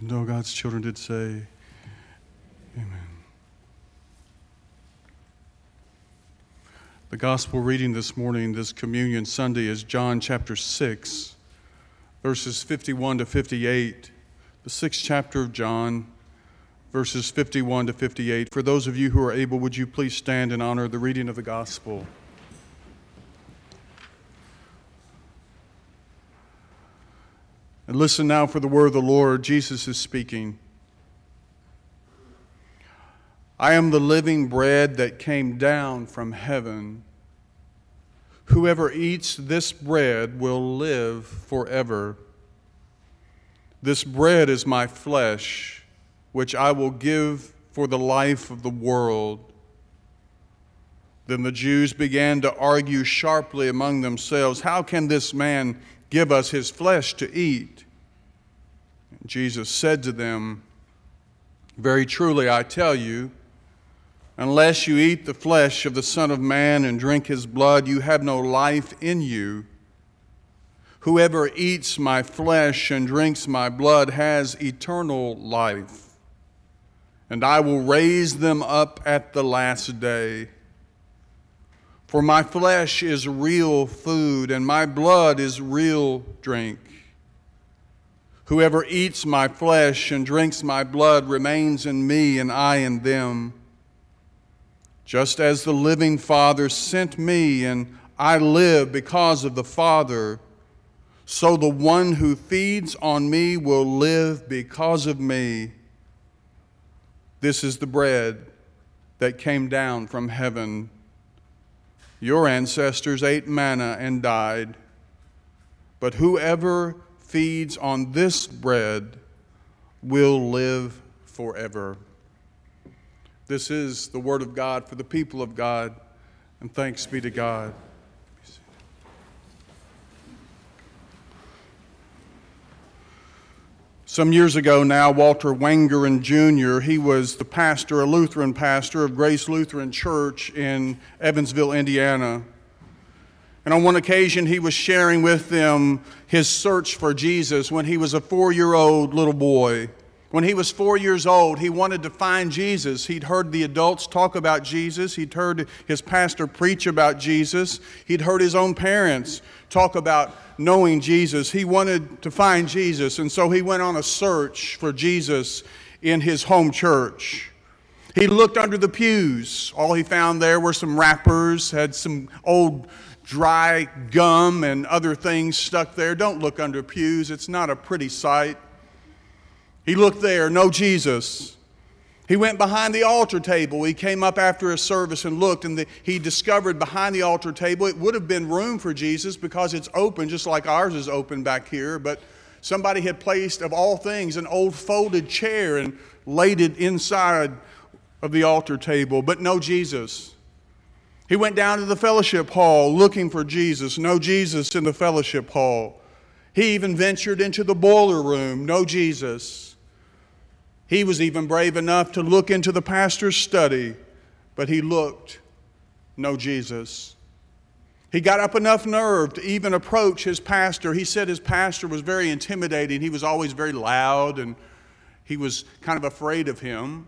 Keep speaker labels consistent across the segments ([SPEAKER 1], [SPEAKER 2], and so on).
[SPEAKER 1] And all God's children did say, Amen. The gospel reading this morning, this communion Sunday, is John chapter 6, verses 51 to 58. The sixth chapter of John, verses 51 to 58. For those of you who are able, would you please stand in honor of the reading of the gospel? And listen now for the word of the Lord. Jesus is speaking. I am the living bread that came down from heaven. Whoever eats this bread will live forever. This bread is my flesh, which I will give for the life of the world. Then the Jews began to argue sharply among themselves How can this man give us his flesh to eat? Jesus said to them, Very truly I tell you, unless you eat the flesh of the Son of Man and drink his blood, you have no life in you. Whoever eats my flesh and drinks my blood has eternal life, and I will raise them up at the last day. For my flesh is real food, and my blood is real drink. Whoever eats my flesh and drinks my blood remains in me, and I in them. Just as the living Father sent me, and I live because of the Father, so the one who feeds on me will live because of me. This is the bread that came down from heaven. Your ancestors ate manna and died, but whoever feeds on this bread will live forever. This is the word of God for the people of God, and thanks be to God. Some years ago now, Walter Wangerin Jr., he was the pastor, a Lutheran pastor of Grace Lutheran Church in Evansville, Indiana. And on one occasion, he was sharing with them his search for Jesus when he was a four year old little boy. When he was four years old, he wanted to find Jesus. He'd heard the adults talk about Jesus. He'd heard his pastor preach about Jesus. He'd heard his own parents talk about knowing Jesus. He wanted to find Jesus, and so he went on a search for Jesus in his home church. He looked under the pews. All he found there were some wrappers, had some old dry gum and other things stuck there. Don't look under pews, it's not a pretty sight. He looked there, no Jesus. He went behind the altar table. He came up after his service and looked, and the, he discovered behind the altar table it would have been room for Jesus because it's open, just like ours is open back here. But somebody had placed, of all things, an old folded chair and laid it inside of the altar table, but no Jesus. He went down to the fellowship hall looking for Jesus. No Jesus in the fellowship hall. He even ventured into the boiler room. No Jesus. He was even brave enough to look into the pastor's study, but he looked. No Jesus. He got up enough nerve to even approach his pastor. He said his pastor was very intimidating. He was always very loud and he was kind of afraid of him.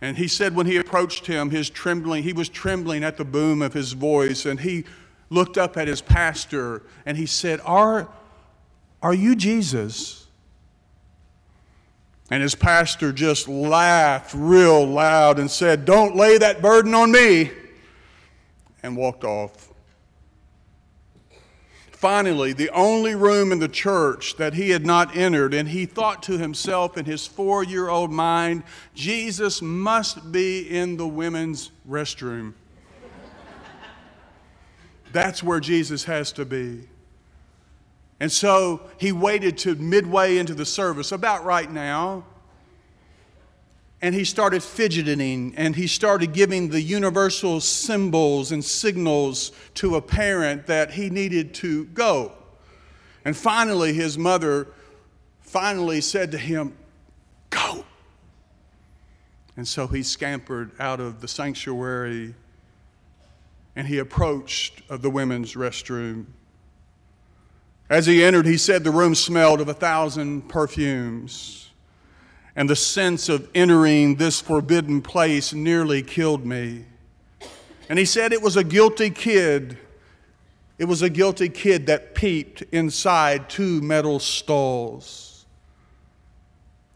[SPEAKER 1] And he said when he approached him, his trembling, he was trembling at the boom of his voice, and he looked up at his pastor and he said, Are, are you Jesus? And his pastor just laughed real loud and said, Don't lay that burden on me, and walked off. Finally, the only room in the church that he had not entered, and he thought to himself in his four year old mind, Jesus must be in the women's restroom. That's where Jesus has to be. And so he waited to midway into the service, about right now, and he started fidgeting and he started giving the universal symbols and signals to a parent that he needed to go. And finally, his mother finally said to him, Go. And so he scampered out of the sanctuary and he approached uh, the women's restroom. As he entered, he said the room smelled of a thousand perfumes. and the sense of entering this forbidden place nearly killed me. And he said it was a guilty kid. It was a guilty kid that peeped inside two metal stalls.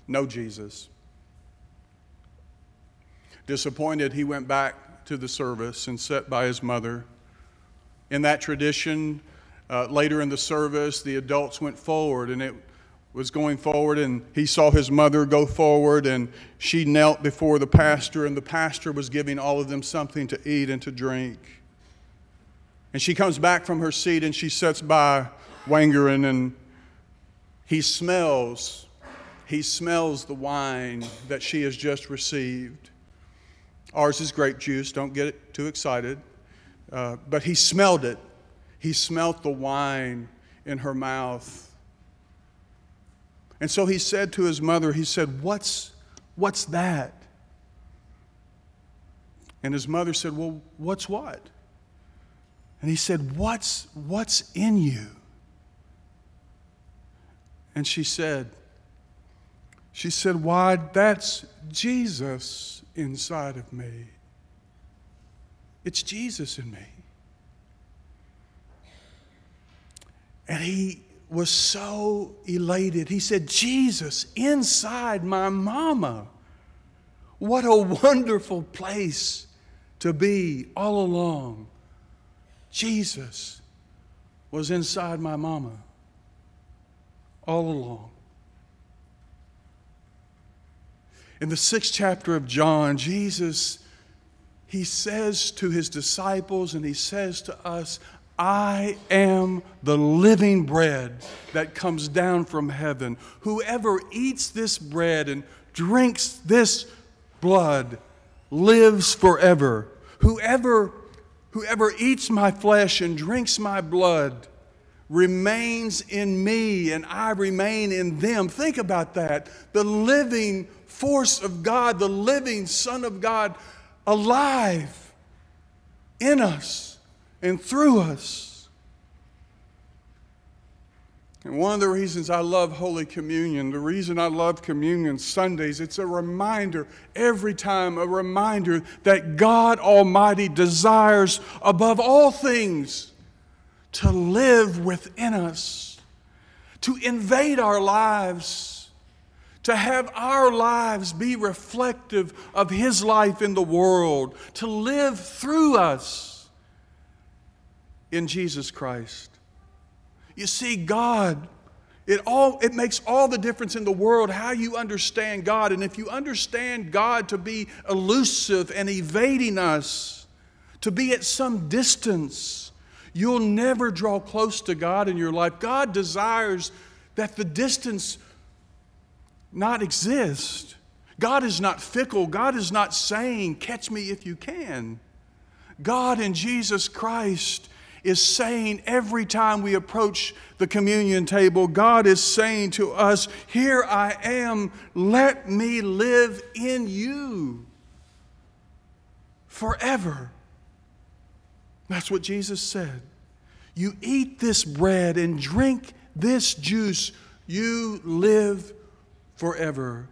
[SPEAKER 1] No Jesus. Disappointed, he went back to the service and sat by his mother. In that tradition, uh, later in the service, the adults went forward and it was going forward, and he saw his mother go forward, and she knelt before the pastor, and the pastor was giving all of them something to eat and to drink. And she comes back from her seat and she sits by Wangerin, and he smells, he smells the wine that she has just received. Ours is grape juice, don't get too excited. Uh, but he smelled it. He smelt the wine in her mouth. And so he said to his mother, he said, What's, what's that? And his mother said, Well, what's what? And he said, What's, what's in you? And she said, She said, Why, that's Jesus inside of me. It's Jesus in me. And he was so elated. He said, Jesus, inside my mama. What a wonderful place to be all along. Jesus was inside my mama all along. In the sixth chapter of John, Jesus, he says to his disciples and he says to us, I am the living bread that comes down from heaven. Whoever eats this bread and drinks this blood lives forever. Whoever, whoever eats my flesh and drinks my blood remains in me and I remain in them. Think about that. The living force of God, the living Son of God, alive in us and through us. And one of the reasons I love Holy Communion, the reason I love Communion Sundays, it's a reminder every time, a reminder that God Almighty desires above all things to live within us, to invade our lives, to have our lives be reflective of His life in the world, to live through us in Jesus Christ. You see, God, it, all, it makes all the difference in the world how you understand God. And if you understand God to be elusive and evading us, to be at some distance, you'll never draw close to God in your life. God desires that the distance not exist. God is not fickle. God is not saying, Catch me if you can. God in Jesus Christ is saying every time we approach the communion table, God is saying to us, Here I am, let me live in you forever. That's what Jesus said. You eat this bread and drink this juice, you live forever.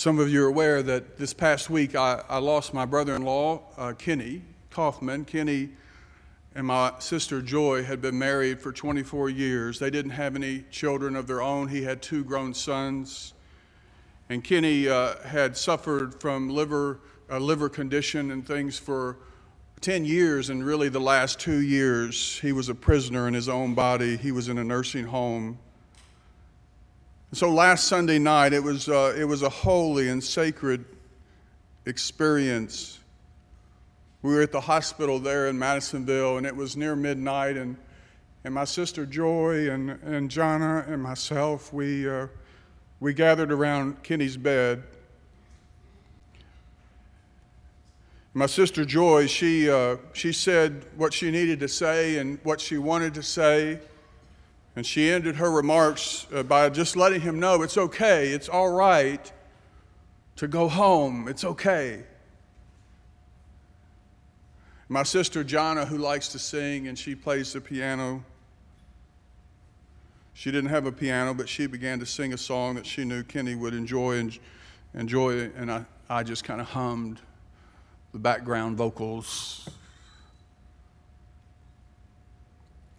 [SPEAKER 1] Some of you are aware that this past week I, I lost my brother in law, uh, Kenny Kaufman. Kenny and my sister Joy had been married for 24 years. They didn't have any children of their own. He had two grown sons. And Kenny uh, had suffered from liver, uh, liver condition and things for 10 years, and really the last two years, he was a prisoner in his own body. He was in a nursing home. So last Sunday night, it was, uh, it was a holy and sacred experience. We were at the hospital there in Madisonville, and it was near midnight, and, and my sister Joy and, and Jana and myself, we, uh, we gathered around Kenny's bed. My sister Joy, she, uh, she said what she needed to say and what she wanted to say. And she ended her remarks uh, by just letting him know it's okay, it's all right to go home, it's okay. My sister Jana, who likes to sing and she plays the piano, she didn't have a piano, but she began to sing a song that she knew Kenny would enjoy and enjoy, and I, I just kind of hummed the background vocals.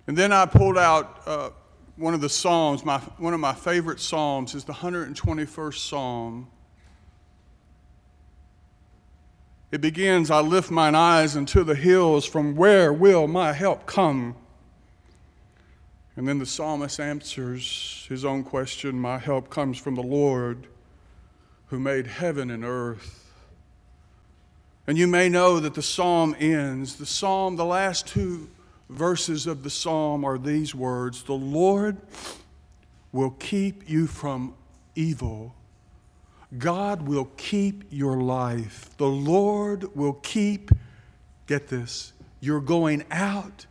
[SPEAKER 1] And then I pulled out uh, one of the psalms. My, one of my favorite psalms is the 121st Psalm. It begins, I lift mine eyes unto the hills, from where will my help come? And then the psalmist answers his own question My help comes from the Lord who made heaven and earth. And you may know that the psalm ends. The psalm, the last two verses of the psalm are these words The Lord will keep you from evil. God will keep your life. The Lord will keep, get this, you're going out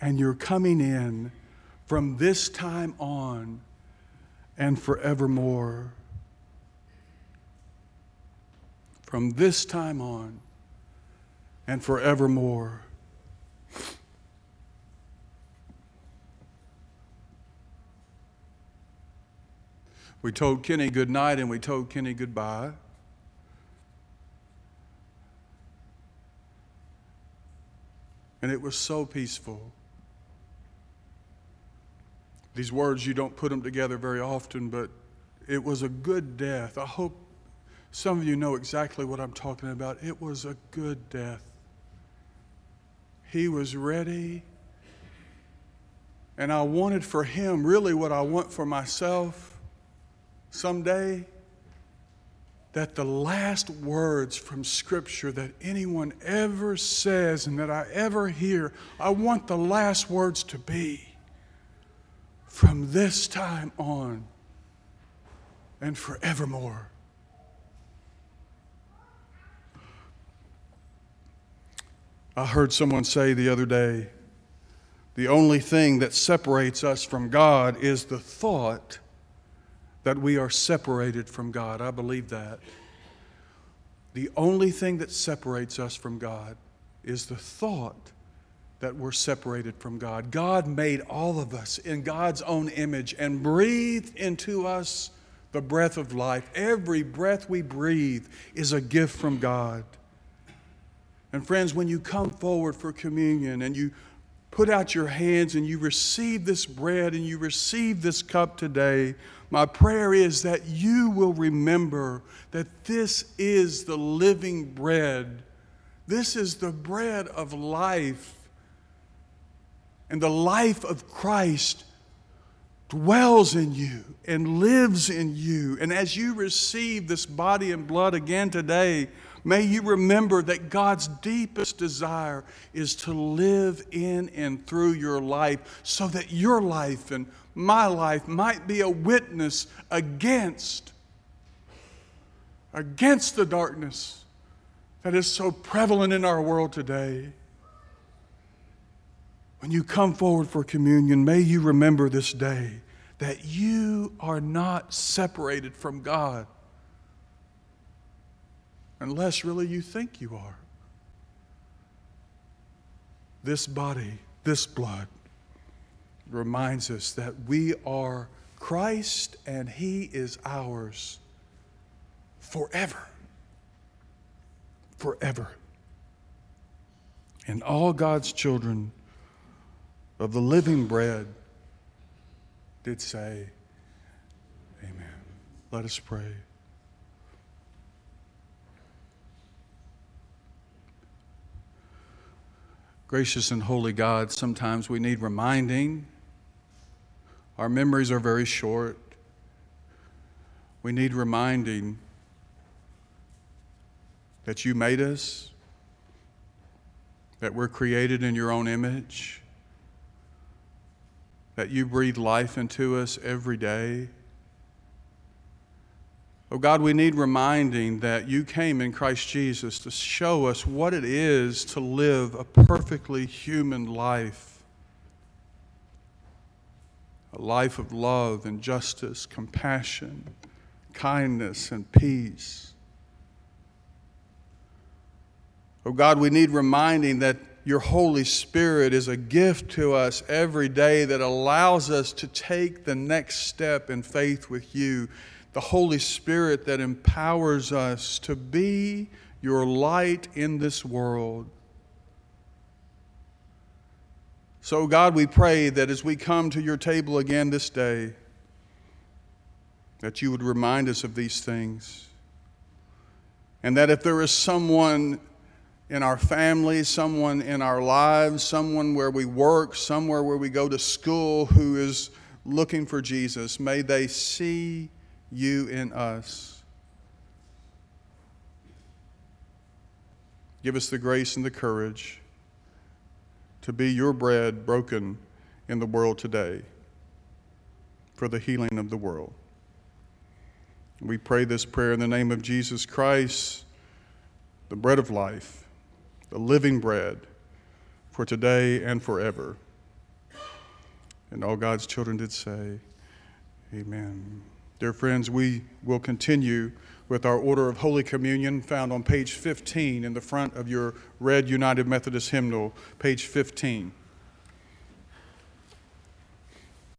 [SPEAKER 1] and you're coming in from this time on and forevermore. From this time on and forevermore. We told Kenny good night and we told Kenny goodbye. And it was so peaceful. These words, you don't put them together very often, but it was a good death. I hope some of you know exactly what I'm talking about. It was a good death. He was ready. And I wanted for him really what I want for myself someday that the last words from Scripture that anyone ever says and that I ever hear, I want the last words to be from this time on and forevermore. I heard someone say the other day the only thing that separates us from God is the thought that we are separated from God. I believe that. The only thing that separates us from God is the thought that we're separated from God. God made all of us in God's own image and breathed into us the breath of life. Every breath we breathe is a gift from God. And friends, when you come forward for communion and you put out your hands and you receive this bread and you receive this cup today, my prayer is that you will remember that this is the living bread. This is the bread of life. And the life of Christ dwells in you and lives in you. And as you receive this body and blood again today, may you remember that God's deepest desire is to live in and through your life so that your life and my life might be a witness against against the darkness that is so prevalent in our world today. When you come forward for communion, may you remember this day that you are not separated from God unless really you think you are. This body, this blood, reminds us that we are Christ and He is ours forever. Forever. And all God's children of the living bread did say, Amen. Let us pray. Gracious and holy God, sometimes we need reminding our memories are very short. We need reminding that you made us, that we're created in your own image, that you breathe life into us every day. Oh God, we need reminding that you came in Christ Jesus to show us what it is to live a perfectly human life a life of love and justice, compassion, kindness, and peace. Oh God, we need reminding that your Holy Spirit is a gift to us every day that allows us to take the next step in faith with you. The Holy Spirit that empowers us to be your light in this world. So, God, we pray that as we come to your table again this day, that you would remind us of these things. And that if there is someone in our family, someone in our lives, someone where we work, somewhere where we go to school who is looking for Jesus, may they see you in us. Give us the grace and the courage to be your bread broken in the world today for the healing of the world. We pray this prayer in the name of Jesus Christ, the bread of life the living bread for today and forever. And all God's children did say, Amen. Dear friends, we will continue with our order of Holy Communion found on page 15 in the front of your red United Methodist hymnal, page 15.